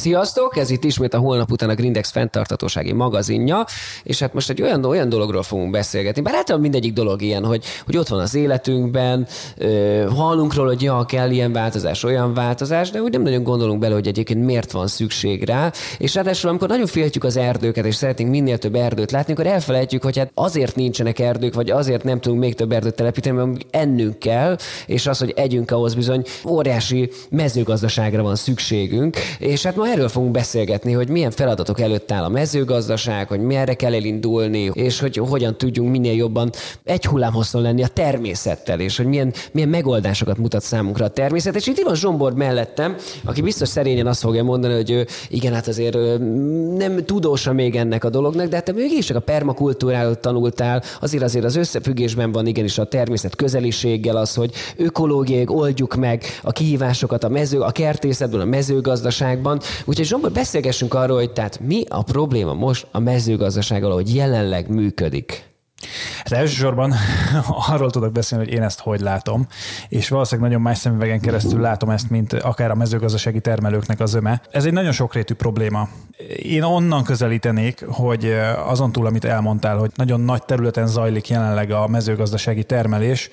Sziasztok, ez itt ismét a holnap után a Grindex fenntartatósági magazinja, és hát most egy olyan, olyan dologról fogunk beszélgetni, bár általában mindegyik dolog ilyen, hogy, hogy ott van az életünkben, ö, hallunk róla, hogy ja, kell ilyen változás, olyan változás, de úgy nem nagyon gondolunk bele, hogy egyébként miért van szükség rá, és ráadásul amikor nagyon féltjük az erdőket, és szeretnénk minél több erdőt látni, akkor elfelejtjük, hogy hát azért nincsenek erdők, vagy azért nem tudunk még több erdőt telepíteni, mert ennünk kell, és az, hogy együnk ahhoz bizony óriási mezőgazdaságra van szükségünk, és hát ma erről fogunk beszélgetni, hogy milyen feladatok előtt áll a mezőgazdaság, hogy merre kell elindulni, és hogy hogyan tudjunk minél jobban egy hullámhosszon lenni a természettel, és hogy milyen, milyen megoldásokat mutat számunkra a természet. És itt van Zsombor mellettem, aki biztos szerényen azt fogja mondani, hogy ő, igen, hát azért nem tudósa még ennek a dolognak, de hát te mégis a permakultúráról tanultál, azért azért az összefüggésben van igenis a természet közeliséggel az, hogy ökológiai oldjuk meg a kihívásokat a mező, a kertészetben, a mezőgazdaságban. Úgyhogy Zsombor, beszélgessünk arról, hogy tehát mi a probléma most a mezőgazdasággal, hogy jelenleg működik. Hát elsősorban arról tudok beszélni, hogy én ezt hogy látom, és valószínűleg nagyon más szemüvegen keresztül látom ezt, mint akár a mezőgazdasági termelőknek az öme. Ez egy nagyon sokrétű probléma. Én onnan közelítenék, hogy azon túl, amit elmondtál, hogy nagyon nagy területen zajlik jelenleg a mezőgazdasági termelés,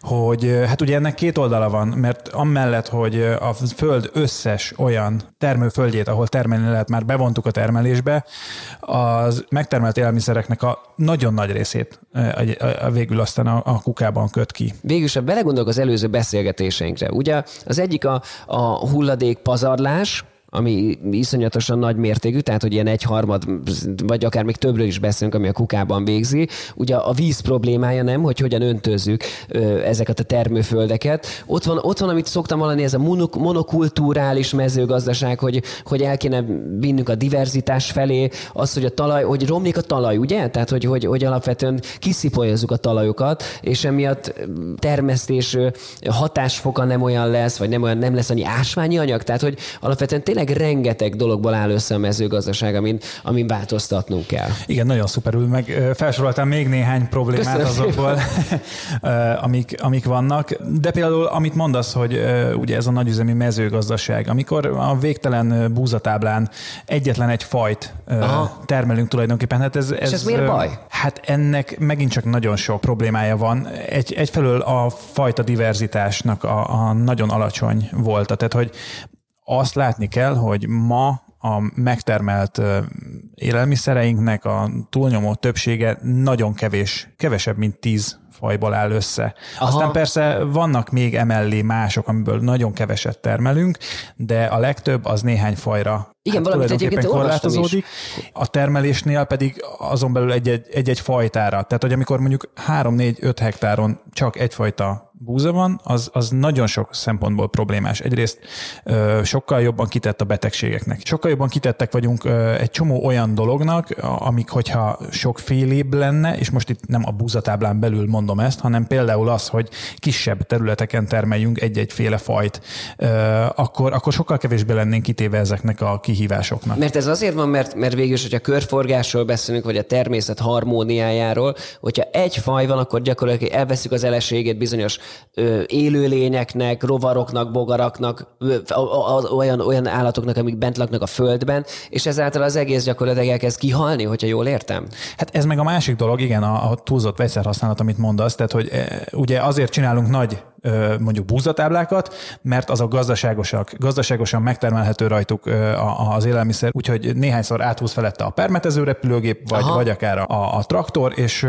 hogy hát ugye ennek két oldala van, mert amellett, hogy a föld összes olyan termőföldjét, ahol termelni lehet, már bevontuk a termelésbe, az megtermelt élelmiszereknek a nagyon nagy részét végül aztán a, a kukában köt ki. Végül ha belegondolok az előző beszélgetéseinkre, ugye az egyik a, a hulladék pazarlás, ami iszonyatosan nagy mértékű, tehát hogy ilyen egyharmad, vagy akár még többről is beszélünk, ami a kukában végzi. Ugye a víz problémája nem, hogy hogyan öntözzük ezeket a termőföldeket. Ott van, ott van amit szoktam hallani, ez a monokulturális mezőgazdaság, hogy, hogy el kéne vinnünk a diverzitás felé, az, hogy a talaj, hogy romlik a talaj, ugye? Tehát, hogy, hogy, hogy alapvetően kiszipolyozzuk a talajokat, és emiatt termesztés hatásfoka nem olyan lesz, vagy nem, olyan, nem lesz annyi ásványi anyag, tehát, hogy alapvetően tényleg tényleg rengeteg dologból áll össze a mezőgazdaság, amin, amin változtatnunk kell. Igen, nagyon szuperül, meg felsoroltam még néhány problémát Köszönöm azokból, amik, amik vannak. De például, amit mondasz, hogy ugye ez a nagyüzemi mezőgazdaság, amikor a végtelen búzatáblán egyetlen egy fajt Aha. termelünk tulajdonképpen. Hát ez, ez, És ez miért baj? Hát ennek megint csak nagyon sok problémája van. Egy, egyfelől a fajta diverzitásnak a, a nagyon alacsony volt. Tehát, hogy azt látni kell, hogy ma a megtermelt élelmiszereinknek a túlnyomó többsége nagyon kevés, kevesebb, mint 10 fajból áll össze. Aha. Aztán persze vannak még emellé mások, amiből nagyon keveset termelünk, de a legtöbb az néhány fajra igen, hát valamit egyébként korlátozódik. A termelésnél pedig azon belül egy-egy, egy-egy fajtára. Tehát, hogy amikor mondjuk 3-4-5 hektáron csak egyfajta búza van, az, az nagyon sok szempontból problémás. Egyrészt ö, sokkal jobban kitett a betegségeknek. Sokkal jobban kitettek vagyunk ö, egy csomó olyan dolognak, amik, hogyha sokfélébb lenne, és most itt nem a búzatáblán belül mondom ezt, hanem például az, hogy kisebb területeken termeljünk egy-egyféle fajt, ö, akkor, akkor sokkal kevésbé lennénk kitéve ezeknek a kihívásoknak. Mert ez azért van, mert, mert végül is, hogyha körforgásról beszélünk, vagy a természet harmóniájáról, hogyha egy faj van, akkor gyakorlatilag elveszük az eleségét bizonyos ö, élőlényeknek, rovaroknak, bogaraknak, ö, olyan, olyan állatoknak, amik bent laknak a földben, és ezáltal az egész gyakorlatilag elkezd kihalni, hogyha jól értem? Hát ez meg a másik dolog, igen, a, a túlzott vegyszerhasználat, amit mondasz, tehát hogy e, ugye azért csinálunk nagy mondjuk búzatáblákat, mert azok gazdaságosak, gazdaságosan megtermelhető rajtuk az élelmiszer, úgyhogy néhányszor áthúz felette a permetező repülőgép, vagy, vagy akár a, a traktor, és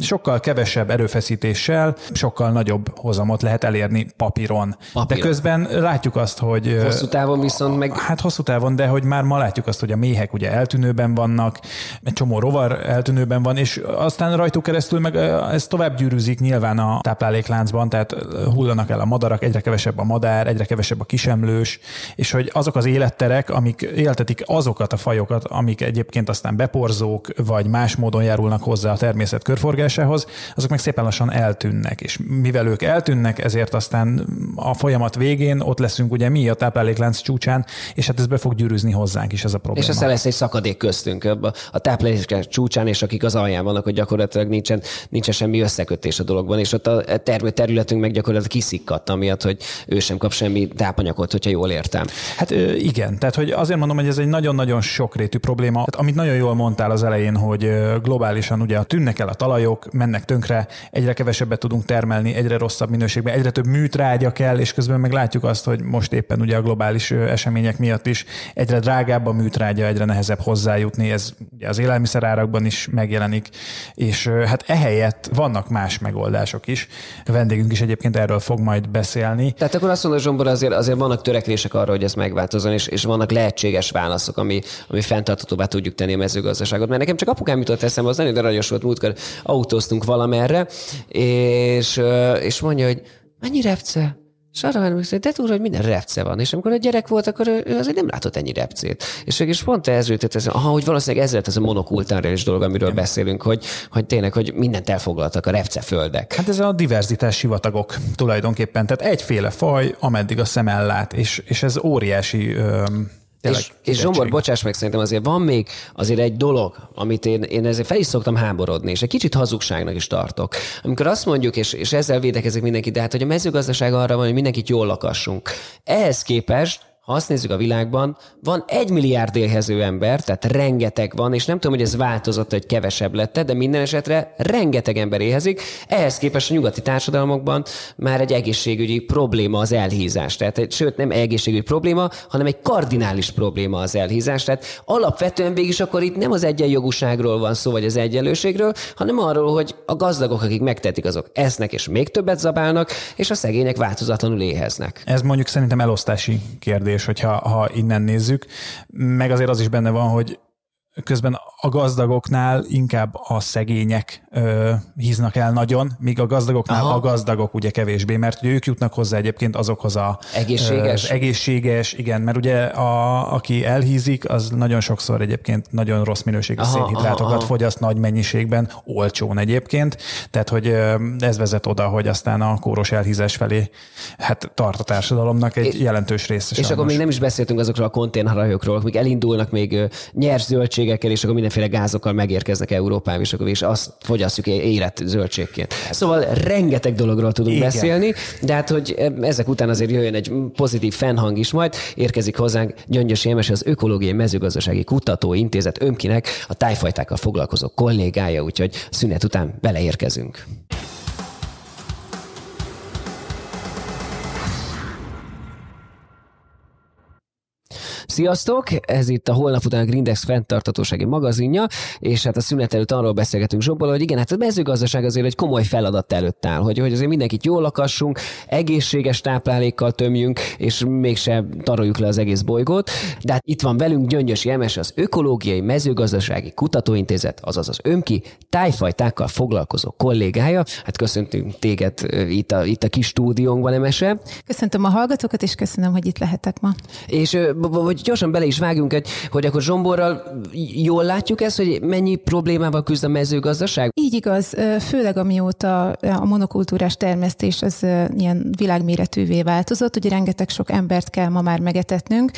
sokkal kevesebb erőfeszítéssel sokkal nagyobb hozamot lehet elérni papíron. papíron. De közben látjuk azt, hogy... Hosszú távon viszont meg... Hát hosszú távon, de hogy már ma látjuk azt, hogy a méhek ugye eltűnőben vannak, egy csomó rovar eltűnőben van, és aztán rajtuk keresztül meg ez tovább gyűrűzik nyilván a táplálékláncban, tehát hullanak el a madarak, egyre kevesebb a madár, egyre kevesebb a kisemlős, és hogy azok az életterek, amik éltetik azokat a fajokat, amik egyébként aztán beporzók, vagy más módon járulnak hozzá a természet körforgásához, azok meg szépen lassan eltűnnek. És mivel ők eltűnnek, ezért aztán a folyamat végén ott leszünk ugye mi a tápláléklánc csúcsán, és hát ez be fog gyűrűzni hozzánk is ez a probléma. És aztán lesz egy szakadék köztünk a tápláléklánc csúcsán, és akik az alján vannak, hogy gyakorlatilag nincsen, nincsen semmi összekötés a dologban, és ott a termő területünk meg gyakorlatilag gyakorlatilag kiszikkadt, amiatt, hogy ő sem kap semmi tápanyagot, hogyha jól értem. Hát igen, tehát hogy azért mondom, hogy ez egy nagyon-nagyon sokrétű probléma. Hát, amit nagyon jól mondtál az elején, hogy globálisan ugye tűnnek el a talajok, mennek tönkre, egyre kevesebbet tudunk termelni, egyre rosszabb minőségben, egyre több műtrágya kell, és közben meg látjuk azt, hogy most éppen ugye a globális események miatt is egyre drágább a műtrágya, egyre nehezebb hozzájutni, ez ugye az élelmiszerárakban is megjelenik, és hát ehelyett vannak más megoldások is. A vendégünk is egyébként erről fog majd beszélni. Tehát akkor azt mondod, Zsombor, azért, azért vannak törekvések arra, hogy ez megváltozzon, és, és vannak lehetséges válaszok, ami, ami fenntarthatóbbá tudjuk tenni a mezőgazdaságot. Mert nekem csak apukám jutott eszembe, az nagyon aranyos volt, múltkor autóztunk valamerre, és, és mondja, hogy mennyi repce? És arra van, hogy de túl, hogy minden repce van. És amikor a gyerek volt, akkor ő azért nem látott ennyi repcét. És is pont ez jutott, ez, aha, hogy valószínűleg ez lett ez a monokultúrális dolog, amiről Igen. beszélünk, hogy, hogy tényleg, hogy mindent elfoglaltak a repceföldek. Hát ez a diverzitás sivatagok tulajdonképpen. Tehát egyféle faj, ameddig a szem ellát, és, és ez óriási öm, Tényleg, és, és Zsombor, bocsáss meg, szerintem azért van még azért egy dolog, amit én, én ezért fel is szoktam háborodni, és egy kicsit hazugságnak is tartok. Amikor azt mondjuk, és, és ezzel védekezik mindenki, de hát, hogy a mezőgazdaság arra van, hogy mindenkit jól lakassunk. Ehhez képest ha azt nézzük a világban, van egy milliárd élhező ember, tehát rengeteg van, és nem tudom, hogy ez változott, hogy kevesebb lett, de minden esetre rengeteg ember éhezik. Ehhez képest a nyugati társadalmakban már egy egészségügyi probléma az elhízás. Tehát, egy, sőt, nem egészségügyi probléma, hanem egy kardinális probléma az elhízás. Tehát alapvetően végig akkor itt nem az egyenjogúságról van szó, vagy az egyenlőségről, hanem arról, hogy a gazdagok, akik megtetik, azok esznek és még többet zabálnak, és a szegények változatlanul éheznek. Ez mondjuk szerintem elosztási kérdés kérdés, hogyha ha innen nézzük. Meg azért az is benne van, hogy közben a gazdagoknál inkább a szegények ö, híznak el nagyon, míg a gazdagoknál Aha. a gazdagok ugye kevésbé, mert ugye ők jutnak hozzá egyébként azokhoz a... Egészséges? Ö, egészséges, igen, mert ugye a, aki elhízik, az nagyon sokszor egyébként nagyon rossz minőségű aha, szénhidrátokat aha, aha. fogyaszt nagy mennyiségben, olcsón egyébként, tehát hogy ez vezet oda, hogy aztán a kóros elhízás felé hát tart a társadalomnak egy é, jelentős része. És sajnos. akkor még nem is beszéltünk azokról a konténerhajókról, amik elindulnak még nyers zöldségekkel, és akkor mindenféle gázokkal megérkeznek Európába, és akkor és azt fogyasztjuk élet zöldségként. Szóval rengeteg dologról tudunk Igen. beszélni, de hát, hogy ezek után azért jöjjön egy pozitív fennhang is majd, érkezik hozzánk Gyöngyös Émes, az Ökológiai Mezőgazdasági Kutatóintézet ömkinek a tájfajtákkal foglalkozó kollégája, úgyhogy szünet után beleérkezünk. Sziasztok! Ez itt a holnap után a Grindex fenntartatósági magazinja, és hát a szünet előtt arról beszélgetünk Zsobbal, hogy igen, hát a mezőgazdaság azért egy komoly feladat előtt áll, hogy, hogy azért mindenkit jól lakassunk, egészséges táplálékkal tömjünk, és mégse taroljuk le az egész bolygót. De hát itt van velünk Gyöngyösi Emes, az Ökológiai Mezőgazdasági Kutatóintézet, azaz az ÖMKI, tájfajtákkal foglalkozó kollégája. Hát köszöntünk téged itt a, itt a kis stúdiónkban, Emese. Köszöntöm a hallgatókat, és köszönöm, hogy itt lehetek ma. És hogy gyorsan bele is vágjunk, egy, hogy akkor Zsomborral jól látjuk ezt, hogy mennyi problémával küzd a mezőgazdaság? Így igaz, főleg amióta a monokultúrás termesztés az ilyen világméretűvé változott, ugye rengeteg sok embert kell ma már megetetnünk,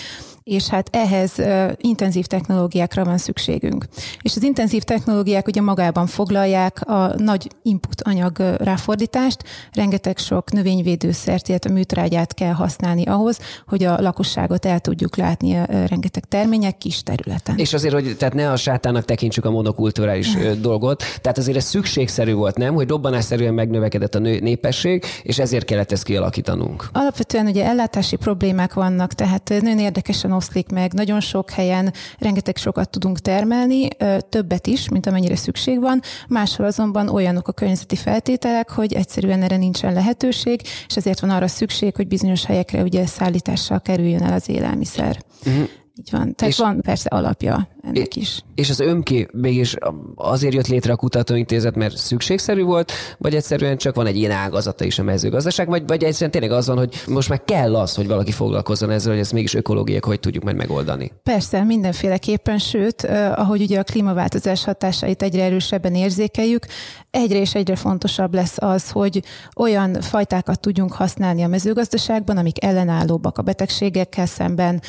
és hát ehhez intenzív technológiákra van szükségünk. És az intenzív technológiák ugye magában foglalják a nagy input anyag ráfordítást, rengeteg sok növényvédőszert, illetve műtrágyát kell használni ahhoz, hogy a lakosságot el tudjuk látni a rengeteg termények kis területen. És azért, hogy tehát ne a sátának tekintsük a monokulturális dolgot, tehát azért ez szükségszerű volt, nem, hogy robbanásszerűen megnövekedett a népesség, és ezért kellett ezt kialakítanunk. Alapvetően ugye ellátási problémák vannak, tehát nagyon érdekesen oszlik meg. Nagyon sok helyen rengeteg sokat tudunk termelni, többet is, mint amennyire szükség van. Máshol azonban olyanok a környezeti feltételek, hogy egyszerűen erre nincsen lehetőség, és ezért van arra szükség, hogy bizonyos helyekre ugye szállítással kerüljön el az élelmiszer. Uh-huh. Így van. Tehát és, van persze alapja ennek is. És az önké mégis azért jött létre a kutatóintézet, mert szükségszerű volt, vagy egyszerűen csak van egy ilyen ágazata is a mezőgazdaság, vagy, vagy egyszerűen tényleg az van, hogy most már kell az, hogy valaki foglalkozzon ezzel, hogy ezt mégis ökológiák hogy tudjuk majd megoldani? Persze, mindenféleképpen, sőt, ahogy ugye a klímaváltozás hatásait egyre erősebben érzékeljük, egyre és egyre fontosabb lesz az, hogy olyan fajtákat tudjunk használni a mezőgazdaságban, amik ellenállóbbak a betegségekkel szemben,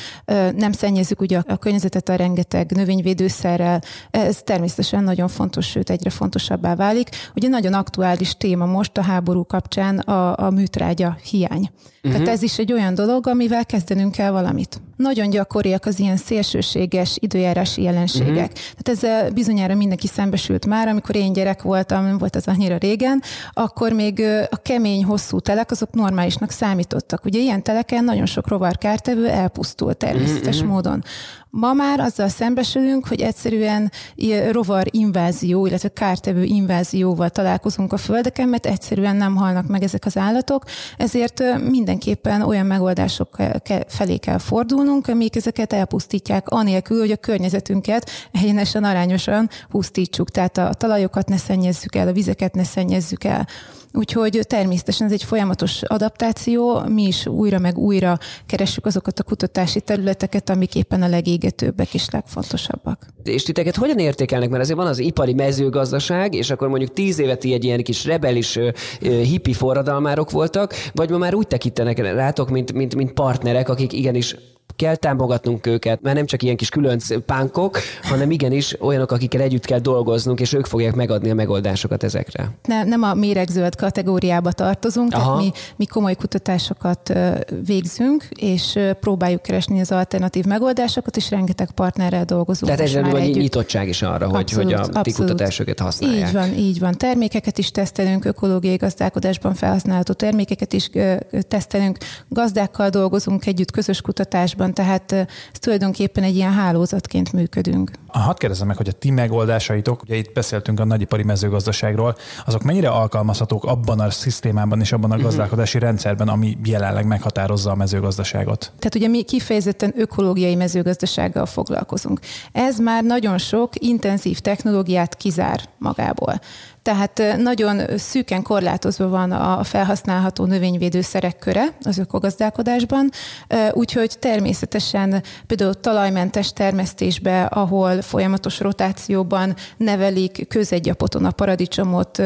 nem szennyezzük ugye a környezetet a rengeteg növényvédőszerrel. Ez természetesen nagyon fontos, sőt egyre fontosabbá válik. Ugye nagyon aktuális téma most a háború kapcsán a, a műtrágya hiány. Uh-huh. Tehát ez is egy olyan dolog, amivel kezdenünk kell valamit. Nagyon gyakoriak az ilyen szélsőséges időjárási jelenségek. Uh-huh. Tehát ezzel bizonyára mindenki szembesült már, amikor én gyerek voltam, nem volt az annyira régen, akkor még a kemény, hosszú telek azok normálisnak számítottak. Ugye ilyen teleken nagyon sok rovarkártevő elpusztul természetes uh-huh. módon. Ma már azzal szembesülünk, hogy egyszerűen rovar invázió, illetve kártevő invázióval találkozunk a földeken, mert egyszerűen nem halnak meg ezek az állatok, ezért mindenképpen olyan megoldások felé kell fordulnunk, amik ezeket elpusztítják, anélkül, hogy a környezetünket egyenesen arányosan pusztítsuk. Tehát a talajokat ne szennyezzük el, a vizeket ne szennyezzük el. Úgyhogy természetesen ez egy folyamatos adaptáció, mi is újra meg újra keressük azokat a kutatási területeket, amik éppen a legégetőbbek és legfontosabbak. És titeket hogyan értékelnek? Mert azért van az ipari mezőgazdaság, és akkor mondjuk tíz évet egy ilyen kis rebelis hippi forradalmárok voltak, vagy ma már úgy tekintenek rátok, mint, mint, mint partnerek, akik igenis kell támogatnunk őket, mert nem csak ilyen kis különc pánkok, hanem igenis olyanok, akikkel együtt kell dolgoznunk, és ők fogják megadni a megoldásokat ezekre. Nem, nem a méregzöld kategóriába tartozunk, Aha. tehát mi, mi komoly kutatásokat végzünk, és próbáljuk keresni az alternatív megoldásokat, és rengeteg partnerrel dolgozunk. Tehát egyre vagy nyitottság is arra, hogy, abszolút, hogy a abszolút. ti kutatásokat használják. Így van, így van. Termékeket is tesztelünk, ökológiai gazdálkodásban felhasználható termékeket is tesztelünk, gazdákkal dolgozunk együtt közös kutatásban, van, tehát ez tulajdonképpen egy ilyen hálózatként működünk. Hadd kérdezem meg, hogy a ti megoldásaitok, ugye itt beszéltünk a nagyipari mezőgazdaságról, azok mennyire alkalmazhatók abban a szisztémában és abban a mhm. gazdálkodási rendszerben, ami jelenleg meghatározza a mezőgazdaságot? Tehát ugye mi kifejezetten ökológiai mezőgazdasággal foglalkozunk. Ez már nagyon sok intenzív technológiát kizár magából. Tehát nagyon szűken korlátozva van a felhasználható növényvédőszerek köre az ökogazdálkodásban, úgyhogy természetesen például talajmentes termesztésbe, ahol folyamatos rotációban nevelik közegyapoton a paradicsomot,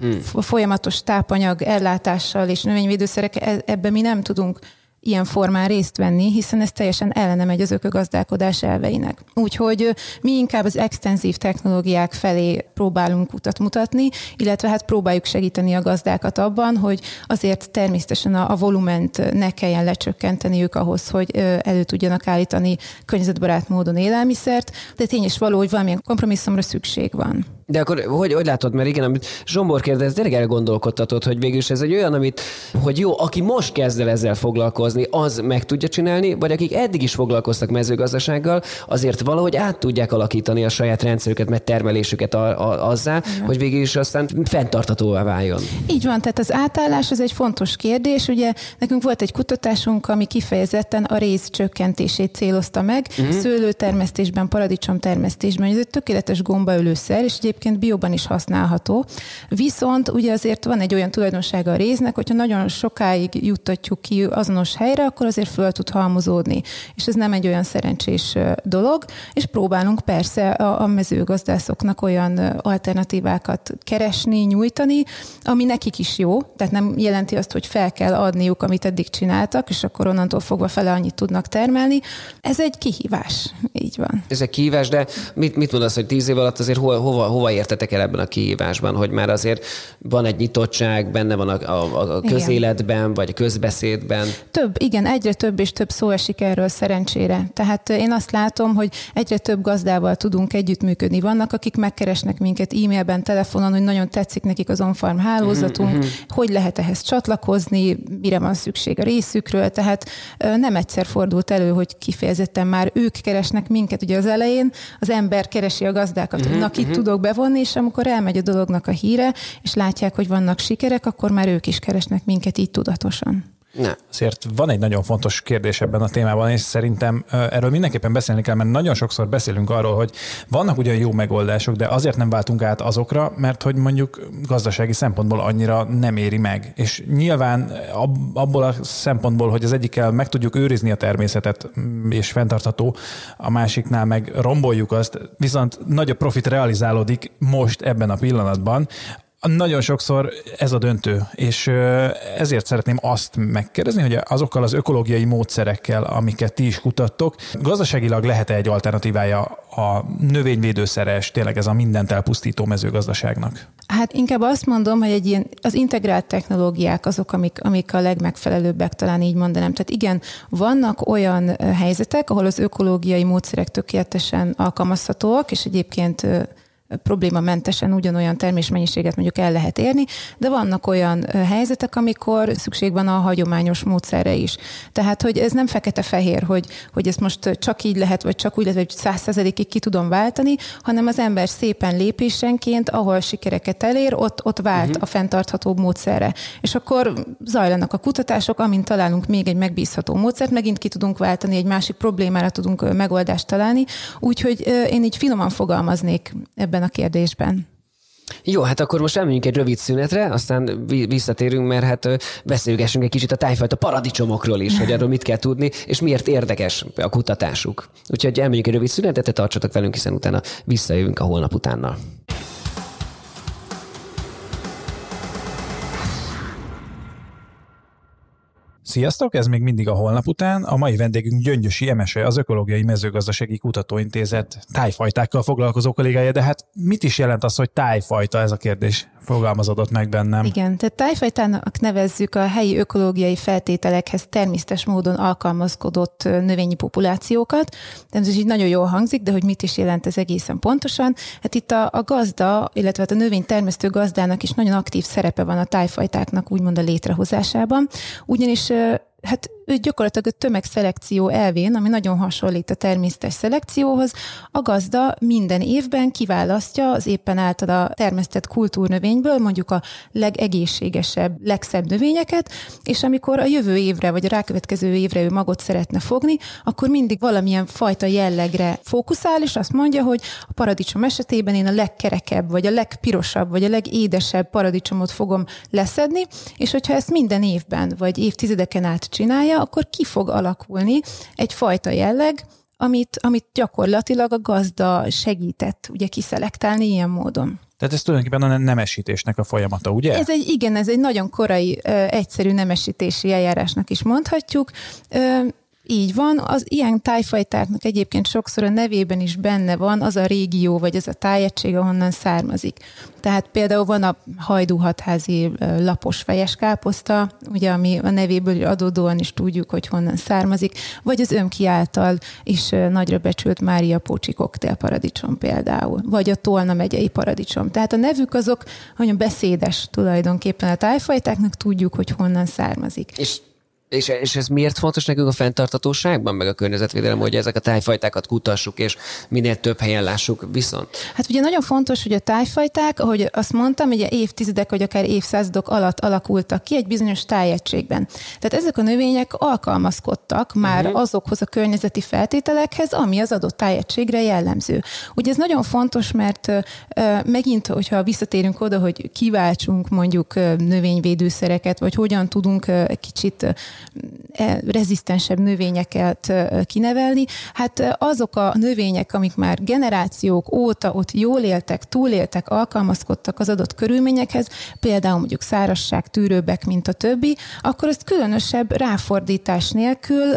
hmm. folyamatos tápanyag ellátással és növényvédőszerek, e, ebbe mi nem tudunk ilyen formán részt venni, hiszen ez teljesen ellene megy az ökogazdálkodás elveinek. Úgyhogy mi inkább az extenzív technológiák felé próbálunk utat mutatni, illetve hát próbáljuk segíteni a gazdákat abban, hogy azért természetesen a, a volument ne kelljen lecsökkenteniük ahhoz, hogy elő tudjanak állítani környezetbarát módon élelmiszert, de tény is való, hogy valamilyen kompromisszumra szükség van. De akkor hogy, hogy látod, mert igen, amit Zsombor kérdez, tényleg elgondolkodtatod, hogy végül is ez egy olyan, amit, hogy jó, aki most kezd el ezzel foglalkozni, az meg tudja csinálni, vagy akik eddig is foglalkoztak mezőgazdasággal, azért valahogy át tudják alakítani a saját rendszerüket, mert termelésüket a, a, azzá, igen. hogy végül is aztán fenntartatóvá váljon. Így van, tehát az átállás az egy fontos kérdés. Ugye nekünk volt egy kutatásunk, ami kifejezetten a rész csökkentését célozta meg, uh-huh. szőlőtermesztésben, paradicsomtermesztésben. Ez egy tökéletes gombaölőszer, és egyébként bióban is használható. Viszont ugye azért van egy olyan tulajdonsága a réznek, hogyha nagyon sokáig juttatjuk ki azonos helyre, akkor azért föl tud halmozódni. És ez nem egy olyan szerencsés dolog, és próbálunk persze a, a mezőgazdászoknak olyan alternatívákat keresni, nyújtani, ami nekik is jó, tehát nem jelenti azt, hogy fel kell adniuk, amit eddig csináltak, és akkor onnantól fogva fele annyit tudnak termelni. Ez egy kihívás, így van. Ez egy kihívás, de mit, mit mondasz, hogy tíz év alatt azért hol, hova, hova értetek el ebben a kihívásban, hogy már azért van egy nyitottság, benne van a, a, a közéletben, igen. vagy a közbeszédben? Több, igen, egyre több és több szó esik erről szerencsére. Tehát én azt látom, hogy egyre több gazdával tudunk együttműködni. Vannak, akik megkeresnek minket e-mailben, telefonon, hogy nagyon tetszik nekik az on-farm hálózatunk, mm-hmm. hogy lehet ehhez csatlakozni, mire van szükség a részükről. Tehát nem egyszer fordult elő, hogy kifejezetten már ők keresnek minket. Ugye az elején az ember keresi a gazdákat, mm-hmm. hogy na, kit mm-hmm. tudok bevonni, és amikor elmegy a dolognak a híre, és látják, hogy vannak sikerek, akkor már ők is keresnek minket így tudatosan. Ne. Azért van egy nagyon fontos kérdés ebben a témában, és szerintem erről mindenképpen beszélni kell, mert nagyon sokszor beszélünk arról, hogy vannak ugyan jó megoldások, de azért nem váltunk át azokra, mert hogy mondjuk gazdasági szempontból annyira nem éri meg. És nyilván abból a szempontból, hogy az egyikkel meg tudjuk őrizni a természetet, mm, és fenntartható, a másiknál meg romboljuk azt, viszont nagyobb profit realizálódik most ebben a pillanatban, Nagyon sokszor ez a döntő, és ezért szeretném azt megkérdezni, hogy azokkal az ökológiai módszerekkel, amiket ti is kutattok, gazdaságilag lehet-e egy alternatívája a növényvédőszeres, tényleg ez a mindent elpusztító mezőgazdaságnak? Hát inkább azt mondom, hogy egy ilyen, az integrált technológiák azok, amik, amik a legmegfelelőbbek, talán így mondanám. Tehát igen, vannak olyan helyzetek, ahol az ökológiai módszerek tökéletesen alkalmazhatóak, és egyébként problémamentesen ugyanolyan termésmennyiséget mondjuk el lehet érni, de vannak olyan helyzetek, amikor szükség van a hagyományos módszerre is. Tehát, hogy ez nem fekete-fehér, hogy, hogy ezt most csak így lehet, vagy csak úgy lehet, vagy százszerzelékig ki tudom váltani, hanem az ember szépen lépésenként, ahol sikereket elér, ott, ott vált uh-huh. a fenntartható módszerre. És akkor zajlanak a kutatások, amint találunk még egy megbízható módszert, megint ki tudunk váltani, egy másik problémára tudunk megoldást találni. Úgyhogy én így finoman fogalmaznék ebben a kérdésben. Jó, hát akkor most elmegyünk egy rövid szünetre, aztán visszatérünk, mert hát beszélgessünk egy kicsit a tájfajta paradicsomokról is, hogy arról mit kell tudni, és miért érdekes a kutatásuk. Úgyhogy elmegyünk egy rövid szünetet, tartsatok velünk, hiszen utána visszajövünk a holnap utánnal. Sziasztok, ez még mindig a holnap után. A mai vendégünk Gyöngyösi Emese, az Ökológiai Mezőgazdasági Kutatóintézet tájfajtákkal foglalkozó kollégája, de hát mit is jelent az, hogy tájfajta ez a kérdés? fogalmazódott meg bennem. Igen, tehát tájfajtának nevezzük a helyi ökológiai feltételekhez természetes módon alkalmazkodott növényi populációkat. De ez is így nagyon jól hangzik, de hogy mit is jelent ez egészen pontosan? Hát itt a, a gazda, illetve hát a növénytermesztő gazdának is nagyon aktív szerepe van a tájfajtáknak úgymond a létrehozásában, ugyanis hát ő gyakorlatilag a tömegszelekció elvén, ami nagyon hasonlít a természetes szelekcióhoz, a gazda minden évben kiválasztja az éppen általa termesztett kultúrnövényből mondjuk a legegészségesebb, legszebb növényeket, és amikor a jövő évre vagy a rákövetkező évre ő magot szeretne fogni, akkor mindig valamilyen fajta jellegre fókuszál, és azt mondja, hogy a paradicsom esetében én a legkerekebb, vagy a legpirosabb, vagy a legédesebb paradicsomot fogom leszedni, és hogyha ezt minden évben, vagy évtizedeken át csinálja, akkor ki fog alakulni egyfajta jelleg, amit, amit gyakorlatilag a gazda segített ugye kiszelektálni ilyen módon. Tehát ez tulajdonképpen a nemesítésnek a folyamata, ugye? Ez egy, igen, ez egy nagyon korai, egyszerű nemesítési eljárásnak is mondhatjuk. Így van, az ilyen tájfajtáknak egyébként sokszor a nevében is benne van az a régió, vagy az a tájegység, ahonnan származik. Tehát például van a hajdúhatházi lapos fejes káposzta, ugye, ami a nevéből adódóan is tudjuk, hogy honnan származik, vagy az ömki által is nagyra becsült Mária Pócsi koktélparadicsom például, vagy a Tolna megyei paradicsom. Tehát a nevük azok nagyon beszédes tulajdonképpen a tájfajtáknak, tudjuk, hogy honnan származik. És és, és ez miért fontos nekünk a fenntartatóságban, meg a környezetvédelem, hogy ezek a tájfajtákat kutassuk, és minél több helyen lássuk viszont? Hát ugye nagyon fontos, hogy a tájfajták, ahogy azt mondtam, ugye évtizedek vagy akár évszázadok alatt alakultak ki egy bizonyos tájegységben. Tehát ezek a növények alkalmazkodtak már uh-huh. azokhoz a környezeti feltételekhez, ami az adott tájegységre jellemző. Ugye ez nagyon fontos, mert megint, hogyha visszatérünk oda, hogy kiváltsunk mondjuk növényvédőszereket, vagy hogyan tudunk kicsit rezisztensebb növényeket kinevelni. Hát azok a növények, amik már generációk óta ott jól éltek, túléltek, alkalmazkodtak az adott körülményekhez, például mondjuk szárasság, tűrőbbek, mint a többi, akkor ezt különösebb ráfordítás nélkül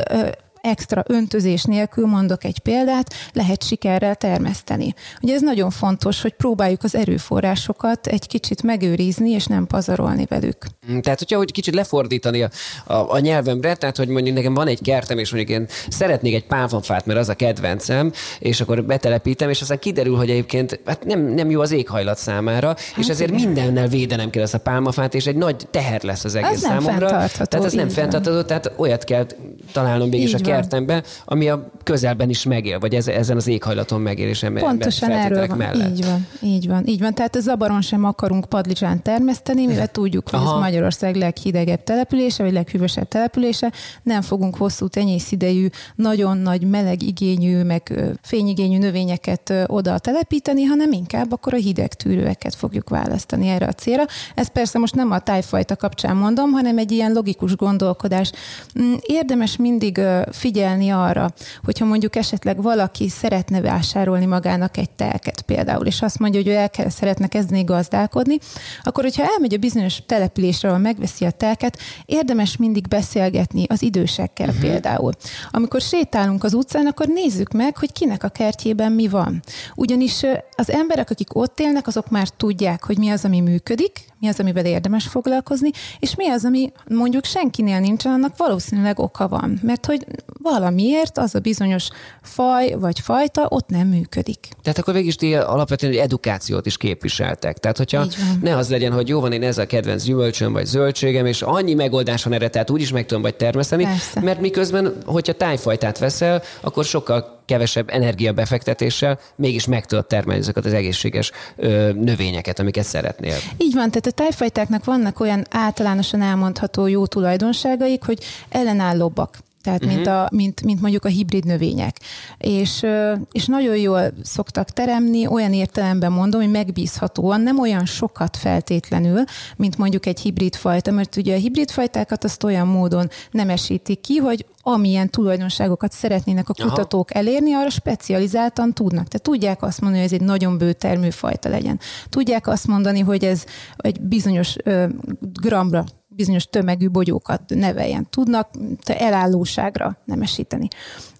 extra öntözés nélkül, mondok egy példát, lehet sikerrel termeszteni. Ugye ez nagyon fontos, hogy próbáljuk az erőforrásokat egy kicsit megőrizni, és nem pazarolni velük. Mm, tehát, hogyha hogy kicsit lefordítani a, a, a nyelvemre, tehát, hogy mondjuk nekem van egy kertem, és mondjuk én szeretnék egy pálfafát, mert az a kedvencem, és akkor betelepítem, és aztán kiderül, hogy egyébként hát nem, nem jó az éghajlat számára, hát és ezért igen. mindennel védenem kell ezt a pálmafát, és egy nagy teher lesz az egész az számomra. Tehát ez nem fenntartható, tehát olyat kell találnom mégis a kertembe, ami a közelben is megél, vagy ez, ezen az éghajlaton megél, és Pontosan erről van. Mellett. Így van, így van, így van. Tehát a zabaron sem akarunk padlicsán termeszteni, mivel tudjuk, hogy Aha. ez Magyarország leghidegebb települése, vagy leghűvösebb települése. Nem fogunk hosszú tenyészidejű, nagyon nagy meleg igényű, meg fényigényű növényeket oda telepíteni, hanem inkább akkor a hideg tűrőeket fogjuk választani erre a célra. Ez persze most nem a tájfajta kapcsán mondom, hanem egy ilyen logikus gondolkodás. Mm, érdemes mindig figyelni arra, hogyha mondjuk esetleg valaki szeretne vásárolni magának egy telket például, és azt mondja, hogy ő el kell, szeretne kezdeni gazdálkodni, akkor hogyha elmegy a bizonyos településre, ahol megveszi a telket, érdemes mindig beszélgetni az idősekkel uh-huh. például. Amikor sétálunk az utcán, akkor nézzük meg, hogy kinek a kertjében mi van. Ugyanis az emberek, akik ott élnek, azok már tudják, hogy mi az, ami működik, mi az, amivel érdemes foglalkozni, és mi az, ami mondjuk senkinél nincsen, annak valószínűleg oka van. Mert hogy valamiért az a bizonyos faj vagy fajta ott nem működik. Tehát akkor végig is alapvetően egy edukációt is képviseltek. Tehát, hogyha ne az legyen, hogy jó van, én ez a kedvenc gyümölcsöm vagy zöldségem, és annyi megoldás van erre, tehát úgyis meg tudom vagy termeszteni, Persze. mert miközben, hogyha tájfajtát veszel, akkor sokkal kevesebb energiabefektetéssel mégis meg tudod termelni ezeket az egészséges ö, növényeket, amiket szeretnél. Így van, tehát a tájfajtáknak vannak olyan általánosan elmondható jó tulajdonságaik, hogy ellenállóbbak tehát uh-huh. mint, a, mint, mint mondjuk a hibrid növények. És, és nagyon jól szoktak teremni, olyan értelemben mondom, hogy megbízhatóan, nem olyan sokat feltétlenül, mint mondjuk egy hibrid fajta, mert ugye a hibrid fajtákat azt olyan módon nemesítik ki, hogy amilyen tulajdonságokat szeretnének a kutatók Aha. elérni, arra specializáltan tudnak. Tehát tudják azt mondani, hogy ez egy nagyon bő termőfajta legyen. Tudják azt mondani, hogy ez egy bizonyos ö, gramra bizonyos tömegű bogyókat neveljen. Tudnak elállóságra nemesíteni.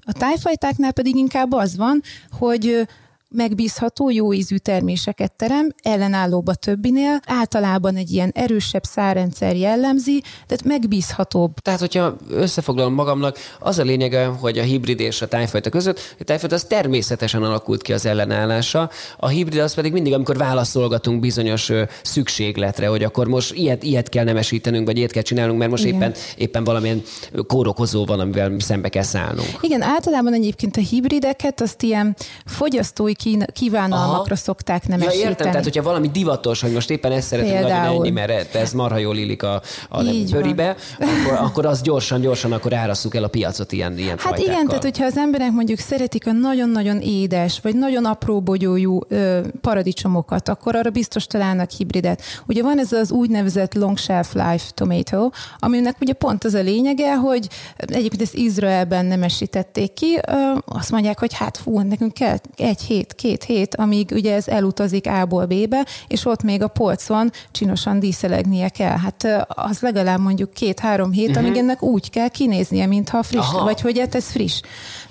A tájfajtáknál pedig inkább az van, hogy megbízható, jó ízű terméseket terem, ellenállóbb a többinél, általában egy ilyen erősebb szárrendszer jellemzi, tehát megbízhatóbb. Tehát, hogyha összefoglalom magamnak, az a lényege, hogy a hibrid és a tájfajta között, a tájfajta az természetesen alakult ki az ellenállása, a hibrid az pedig mindig, amikor válaszolgatunk bizonyos szükségletre, hogy akkor most ilyet, ilyet kell nemesítenünk, vagy ilyet kell csinálnunk, mert most éppen, éppen valamilyen kórokozó van, amivel szembe kell szállnunk. Igen, általában egyébként a hibrideket azt ilyen fogyasztói kívánalmakra Aha. szokták nemesíteni. Ja, értem, tehát hogyha valami divatos, hogy most éppen ezt szeretném nagyon enni, mert ez marha jól illik a, a pöribe, akkor, akkor az gyorsan, gyorsan akkor árasszuk el a piacot ilyen, ilyen Hát fajtákkal. igen, tehát hogyha az emberek mondjuk szeretik a nagyon-nagyon édes, vagy nagyon apró bogyójú ö, paradicsomokat, akkor arra biztos találnak hibridet. Ugye van ez az úgynevezett long shelf life tomato, aminek ugye pont az a lényege, hogy egyébként ezt Izraelben nemesítették ki, ö, azt mondják, hogy hát fú, nekünk kell egy hét hét, két hét, amíg ugye ez elutazik A-ból B-be, és ott még a polcon csinosan díszelegnie kell. Hát az legalább mondjuk két-három hét, uh-huh. amíg ennek úgy kell kinéznie, mintha friss, Aha. vagy hogy hát ez friss.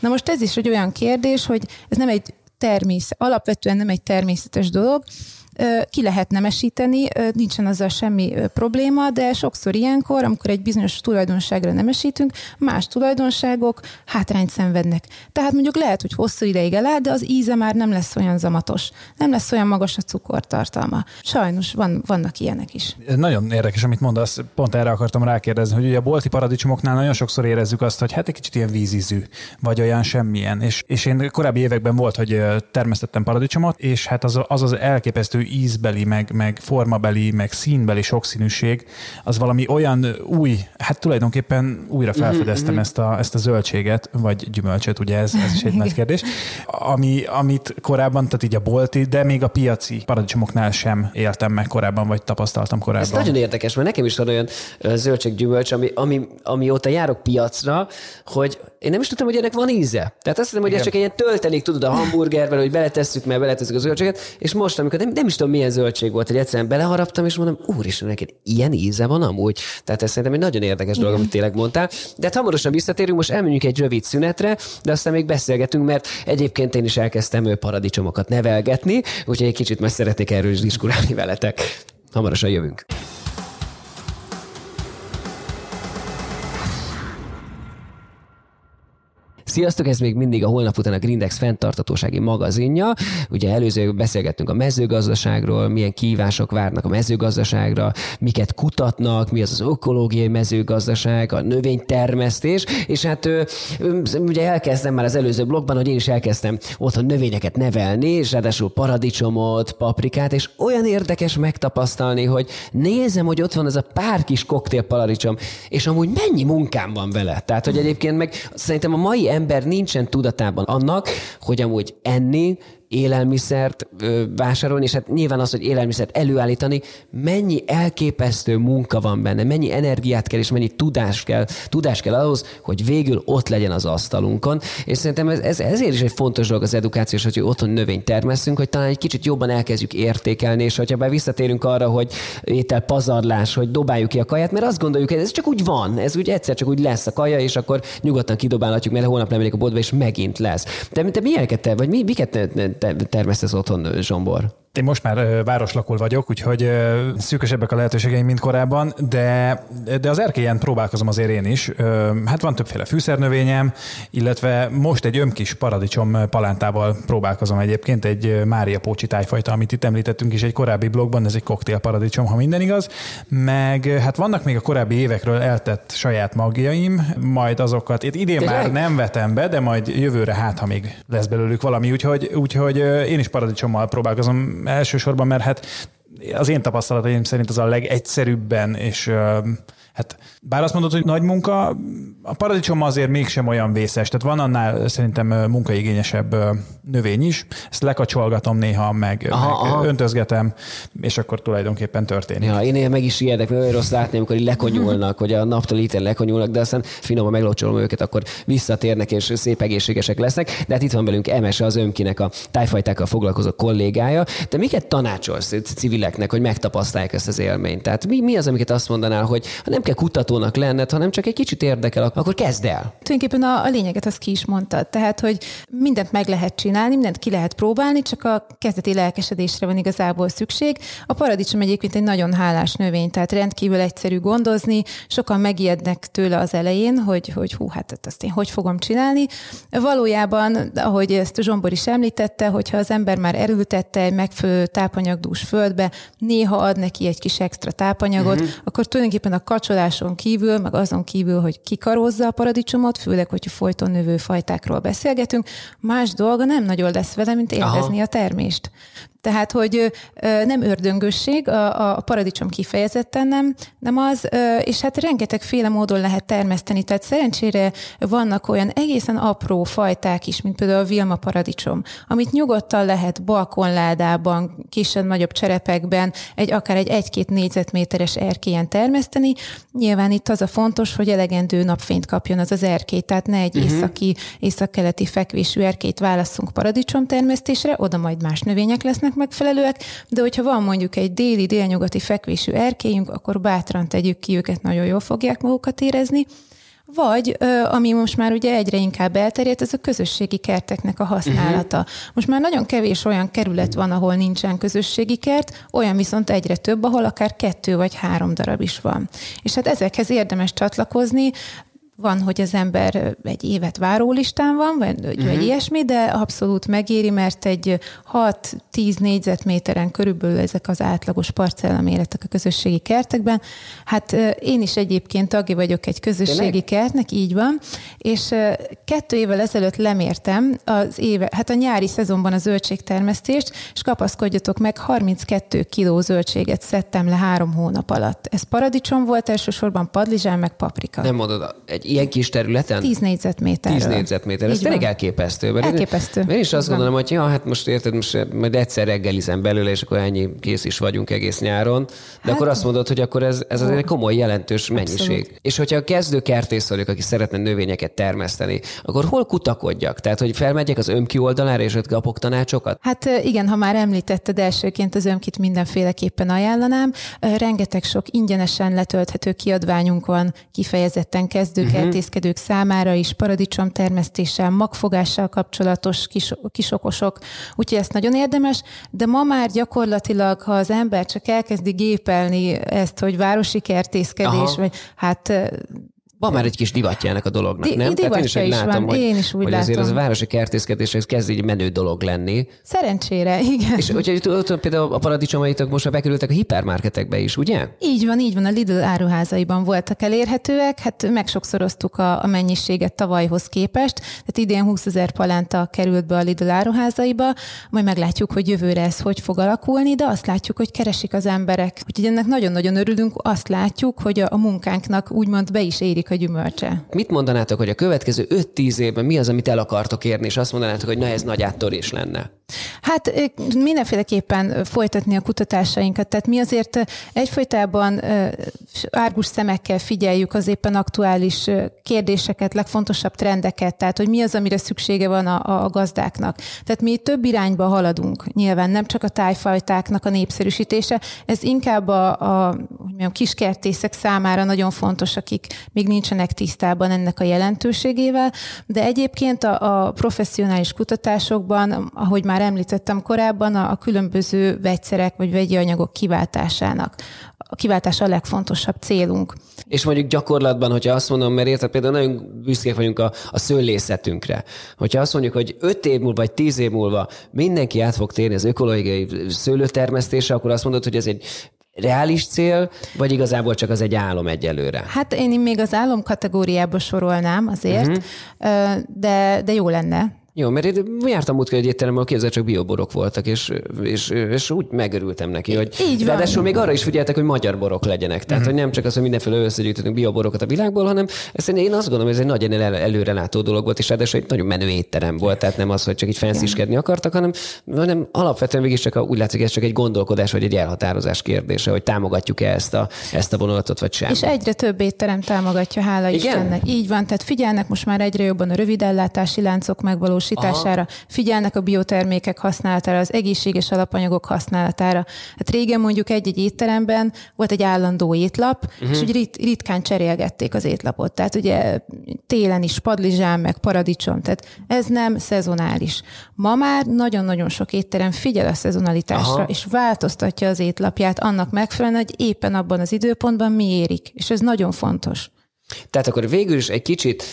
Na most ez is egy olyan kérdés, hogy ez nem egy természet, alapvetően nem egy természetes dolog, ki lehet nemesíteni, nincsen azzal semmi probléma, de sokszor ilyenkor, amikor egy bizonyos tulajdonságra nemesítünk, más tulajdonságok hátrányt szenvednek. Tehát mondjuk lehet, hogy hosszú ideig eláll, de az íze már nem lesz olyan zamatos, nem lesz olyan magas a cukortartalma. Sajnos van, vannak ilyenek is. Nagyon érdekes, amit mondasz, pont erre akartam rákérdezni, hogy ugye a bolti paradicsomoknál nagyon sokszor érezzük azt, hogy hát egy kicsit ilyen vízízű, vagy olyan semmilyen. És, és én korábbi években volt, hogy termesztettem paradicsomot, és hát az az, az elképesztő ízbeli, meg, meg formabeli, meg színbeli sokszínűség, az valami olyan új, hát tulajdonképpen újra mhm, felfedeztem mm-hmm. ezt, a, ezt a zöldséget, vagy gyümölcsöt, ugye ez, ez is egy nagy kérdés, ami, amit korábban, tehát így a bolti, de még a piaci paradicsomoknál sem éltem meg korábban, vagy tapasztaltam korábban. Ez nagyon érdekes, mert nekem is van olyan zöldséggyümölcs, ami, ami, amióta járok piacra, hogy én nem is tudtam, hogy ennek van íze. Tehát azt hiszem, hogy Igen. ez csak egy ilyen töltelék, tudod, a hamburgerben, hogy beletesszük, mert beletesszük a zöldséget, és most, amikor nem, nem is tudom, milyen zöldség volt, hogy egyszerűen beleharaptam, és mondom, úristen, neked ilyen íze van amúgy. Tehát ez szerintem egy nagyon érdekes dolog, amit tényleg mondtál. De hát hamarosan visszatérünk, most elmegyünk egy rövid szünetre, de aztán még beszélgetünk, mert egyébként én is elkezdtem paradicsomokat nevelgetni, úgyhogy egy kicsit meg szeretnék erről is diskurálni veletek. Hamarosan jövünk. Sziasztok, ez még mindig a holnap után a Grindex fenntartatósági magazinja. Ugye előző beszélgettünk a mezőgazdaságról, milyen kívások várnak a mezőgazdaságra, miket kutatnak, mi az az ökológiai mezőgazdaság, a növénytermesztés, és hát ugye elkezdtem már az előző blogban, hogy én is elkezdtem otthon növényeket nevelni, és ráadásul paradicsomot, paprikát, és olyan érdekes megtapasztalni, hogy nézem, hogy ott van ez a pár kis koktél paradicsom, és amúgy mennyi munkám van vele. Tehát, hogy egyébként meg szerintem a mai ember nincsen tudatában annak, hogy amúgy enni élelmiszert ö, vásárolni, és hát nyilván az, hogy élelmiszert előállítani, mennyi elképesztő munka van benne, mennyi energiát kell, és mennyi tudás kell, tudás kell ahhoz, hogy végül ott legyen az asztalunkon. És szerintem ez, ez ezért is egy fontos dolog az edukációs, hogy otthon növényt termesztünk, hogy talán egy kicsit jobban elkezdjük értékelni, és hogyha be visszatérünk arra, hogy étel pazarlás, hogy dobáljuk ki a kaját, mert azt gondoljuk, hogy ez csak úgy van, ez úgy egyszer csak úgy lesz a kaja, és akkor nyugodtan kidobálhatjuk, mert holnap lemegyek a boltba, és megint lesz. De te milyeneket te, vagy mi, miket termesztesz otthon, Zsombor? Én most már városlakul vagyok, úgyhogy szűkösebbek a lehetőségeim, mint korábban, de, de az erkélyen próbálkozom azért én is. Hát van többféle fűszernövényem, illetve most egy ömkis paradicsom palántával próbálkozom egyébként, egy Mária Pócsi tájfajta, amit itt említettünk is egy korábbi blogban, ez egy koktél paradicsom, ha minden igaz. Meg hát vannak még a korábbi évekről eltett saját magjaim, majd azokat, itt idén Tényleg? már nem vetem be, de majd jövőre hát, ha még lesz belőlük valami, úgyhogy, úgyhogy én is paradicsommal próbálkozom elsősorban, mert hát az én tapasztalataim szerint az a legegyszerűbben és Hát bár azt mondod, hogy nagy munka, a paradicsom azért mégsem olyan vészes. Tehát van annál szerintem munkaigényesebb növény is. Ezt lekacsolgatom néha, meg, aha, meg aha. öntözgetem, és akkor tulajdonképpen történik. Ja, én meg is ijedek, mert olyan rossz látni, amikor lekonyulnak, hogy a naptól ítél lekonyulnak, de aztán finoman meglocsolom őket, akkor visszatérnek, és szép egészségesek lesznek. De hát itt van velünk Emese, az Ömkinek a tájfajtákkal foglalkozó kollégája. De miket tanácsolsz civileknek, hogy megtapasztalják ezt az élményt? Tehát mi, mi az, amiket azt mondanál, hogy nem kell kutatónak lenned, hanem csak egy kicsit érdekel, akkor kezd el. Tulajdonképpen a, a lényeget azt ki is mondtad. Tehát, hogy mindent meg lehet csinálni, mindent ki lehet próbálni, csak a kezdeti lelkesedésre van igazából szükség. A paradicsom egyébként egy nagyon hálás növény, tehát rendkívül egyszerű gondozni. Sokan megijednek tőle az elején, hogy, hogy hú, hát ezt én hogy fogom csinálni. Valójában, ahogy ezt Zsombor is említette, hogyha az ember már erültette egy megfelelő tápanyagdús földbe, néha ad neki egy kis extra tápanyagot, uh-huh. akkor tulajdonképpen a kacsol kapcsoláson kívül, meg azon kívül, hogy kikarózza a paradicsomot, főleg, hogyha folyton növő fajtákról beszélgetünk, más dolga nem nagyon lesz vele, mint élvezni Aha. a termést. Tehát, hogy nem ördöngösség, a, a paradicsom kifejezetten nem, nem az, és hát rengetegféle módon lehet termeszteni. Tehát szerencsére vannak olyan egészen apró fajták is, mint például a Vilma paradicsom, amit nyugodtan lehet balkonládában, kisebb-nagyobb cserepekben, egy akár egy egy-két négyzetméteres erkélyen termeszteni. Nyilván itt az a fontos, hogy elegendő napfényt kapjon az az erkély, tehát ne egy uh-huh. északi, északkeleti fekvésű erkélyt válasszunk paradicsom termesztésre, oda majd más növények lesznek megfelelőek, de hogyha van mondjuk egy déli, délnyugati fekvésű erkélyünk, akkor bátran tegyük ki őket, nagyon jól fogják magukat érezni. Vagy, ami most már ugye egyre inkább elterjedt, ez a közösségi kerteknek a használata. Uh-huh. Most már nagyon kevés olyan kerület van, ahol nincsen közösségi kert, olyan viszont egyre több, ahol akár kettő vagy három darab is van. És hát ezekhez érdemes csatlakozni, van, hogy az ember egy évet várólistán van, vagy, uh-huh. vagy mhm. ilyesmi, de abszolút megéri, mert egy 6-10 négyzetméteren körülbelül ezek az átlagos parcellaméretek a közösségi kertekben. Hát én is egyébként tagja vagyok egy közösségi Tényleg? kertnek, így van, és kettő évvel ezelőtt lemértem az éve, hát a nyári szezonban a zöldségtermesztést, és kapaszkodjatok meg, 32 kiló zöldséget szedtem le három hónap alatt. Ez paradicsom volt, elsősorban padlizsán, meg paprika. Nem mondod, egy ilyen kis területen? 10 négyzetméter. 10 négyzetméter. Ez tényleg elképesztő. Mert elképesztő. Én, is azt gondolom, hogy ja, hát most érted, most majd egyszer reggelizem belőle, és akkor ennyi kész is vagyunk egész nyáron. De hát, akkor azt mondod, hogy akkor ez, ez azért egy komoly, jelentős mennyiség. Abszolút. És hogyha a kezdő kertész vagyok, aki szeretne növényeket termeszteni, akkor hol kutakodjak? Tehát, hogy felmegyek az ömki oldalára, és ott kapok tanácsokat? Hát igen, ha már említetted elsőként az ömkit mindenféleképpen ajánlanám. Rengeteg sok ingyenesen letölthető kiadványunk van kifejezetten kezdők. Kertészkedők számára is paradicsom termesztéssel, magfogással kapcsolatos kis, kisokosok, úgyhogy ezt nagyon érdemes, de ma már gyakorlatilag, ha az ember csak elkezdi gépelni ezt, hogy városi kertészkedés, Aha. vagy hát van már egy kis divatjának a dolognak, Di- nem? Tehát én is, is látom, van. hogy, én is úgy hogy látom. azért az a városi kertészkedés ez kezd egy menő dolog lenni. Szerencsére, igen. És hogyha tudod, például a paradicsomaitok most már bekerültek a hipermarketekbe is, ugye? Így van, így van. A Lidl áruházaiban voltak elérhetőek, hát megsokszoroztuk a, a mennyiséget tavalyhoz képest, tehát idén 20 ezer palánta került be a Lidl áruházaiba, majd meglátjuk, hogy jövőre ez hogy fog alakulni, de azt látjuk, hogy keresik az emberek. Úgyhogy ennek nagyon-nagyon örülünk, azt látjuk, hogy a, a munkánknak úgymond be is érik a gyümölcse. Mit mondanátok, hogy a következő 5-10 évben mi az, amit el akartok érni, és azt mondanátok, hogy na ez nagy áttörés lenne? Hát mindenféleképpen folytatni a kutatásainkat. Tehát mi azért egyfolytában árgus szemekkel figyeljük az éppen aktuális kérdéseket, legfontosabb trendeket, tehát hogy mi az, amire szüksége van a, a gazdáknak. Tehát mi több irányba haladunk, nyilván nem csak a tájfajtáknak a népszerűsítése, ez inkább a, a hogy mondjam, kiskertészek számára nagyon fontos, akik még nincsenek tisztában ennek a jelentőségével, de egyébként a, a professzionális kutatásokban, ahogy már említettem korábban, a, a különböző vegyszerek vagy vegyi anyagok kiváltásának a kiváltás a legfontosabb célunk. És mondjuk gyakorlatban, hogyha azt mondom, mert érted, például nagyon büszkék vagyunk a, a szőlészetünkre. Hogyha azt mondjuk, hogy 5 év múlva, vagy 10 év múlva mindenki át fog térni az ökológiai szőlőtermesztésre, akkor azt mondod, hogy ez egy reális cél, vagy igazából csak az egy álom egyelőre? Hát én még az álom kategóriába sorolnám azért, uh-huh. de, de jó lenne. Jó, mert én jártam múltkor egy étteremben, kézzel csak bioborok voltak, és, és, és úgy megörültem neki, hogy Így van. ráadásul még arra is figyeltek, hogy magyar borok legyenek. Tehát, mm. hogy nem csak az, hogy mindenféle összegyűjtöttünk bioborokat a világból, hanem ezt én azt gondolom, hogy ez egy nagyon el, előrelátó dolog volt, és ráadásul egy nagyon menő étterem volt, tehát nem az, hogy csak így fensziskedni akartak, hanem, hanem alapvetően végig csak a, úgy látszik, ez csak egy gondolkodás, vagy egy elhatározás kérdése, hogy támogatjuk-e ezt a, ezt a vonulatot, vagy sem. És egyre több étterem támogatja, hála Igen? Istennek. Így van, tehát figyelnek most már egyre jobban a rövidellátási láncok megvalósítására megvalósítására, Aha. figyelnek a biotermékek használatára, az egészséges alapanyagok használatára. Hát régen mondjuk egy-egy étteremben volt egy állandó étlap, uh-huh. és úgy rit- ritkán cserélgették az étlapot. Tehát ugye télen is padlizsán, meg paradicsom, tehát ez nem szezonális. Ma már nagyon-nagyon sok étterem figyel a szezonalitásra, Aha. és változtatja az étlapját annak megfelelően, hogy éppen abban az időpontban mi érik. És ez nagyon fontos. Tehát akkor végül is egy kicsit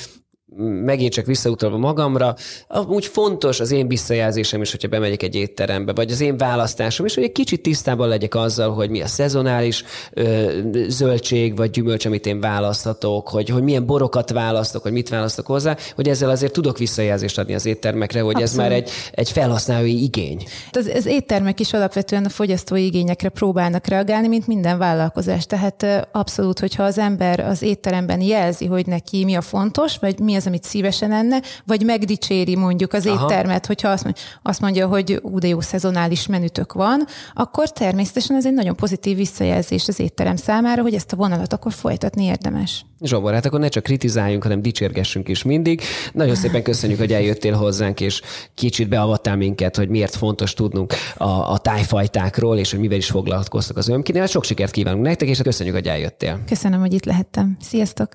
megint csak visszautalva magamra, úgy fontos az én visszajelzésem is, hogyha bemegyek egy étterembe, vagy az én választásom is, hogy egy kicsit tisztában legyek azzal, hogy mi a szezonális ö, zöldség vagy gyümölcs, amit én választhatok, hogy, hogy milyen borokat választok, hogy mit választok hozzá, hogy ezzel azért tudok visszajelzést adni az éttermekre, hogy Abszolút. ez már egy, egy felhasználói igény. Az, az éttermek is alapvetően a fogyasztói igényekre próbálnak reagálni, mint minden vállalkozás. Tehát abszolút, hogyha az ember az étteremben jelzi, hogy neki mi a fontos, vagy mi az az, amit szívesen enne, vagy megdicséri mondjuk az Aha. éttermet, hogyha azt mondja, azt mondja, hogy ú, de jó szezonális menütök van, akkor természetesen ez egy nagyon pozitív visszajelzés az étterem számára, hogy ezt a vonalat akkor folytatni érdemes. Zsomor, hát akkor ne csak kritizáljunk, hanem dicsérgessünk is mindig. Nagyon szépen köszönjük, hogy eljöttél hozzánk, és kicsit beavattál minket, hogy miért fontos tudnunk a, a tájfajtákról, és hogy mivel is foglalkoztak az ömkinél. Sok sikert kívánunk nektek, és köszönjük, hogy eljöttél. Köszönöm, hogy itt lehettem. Sziasztok!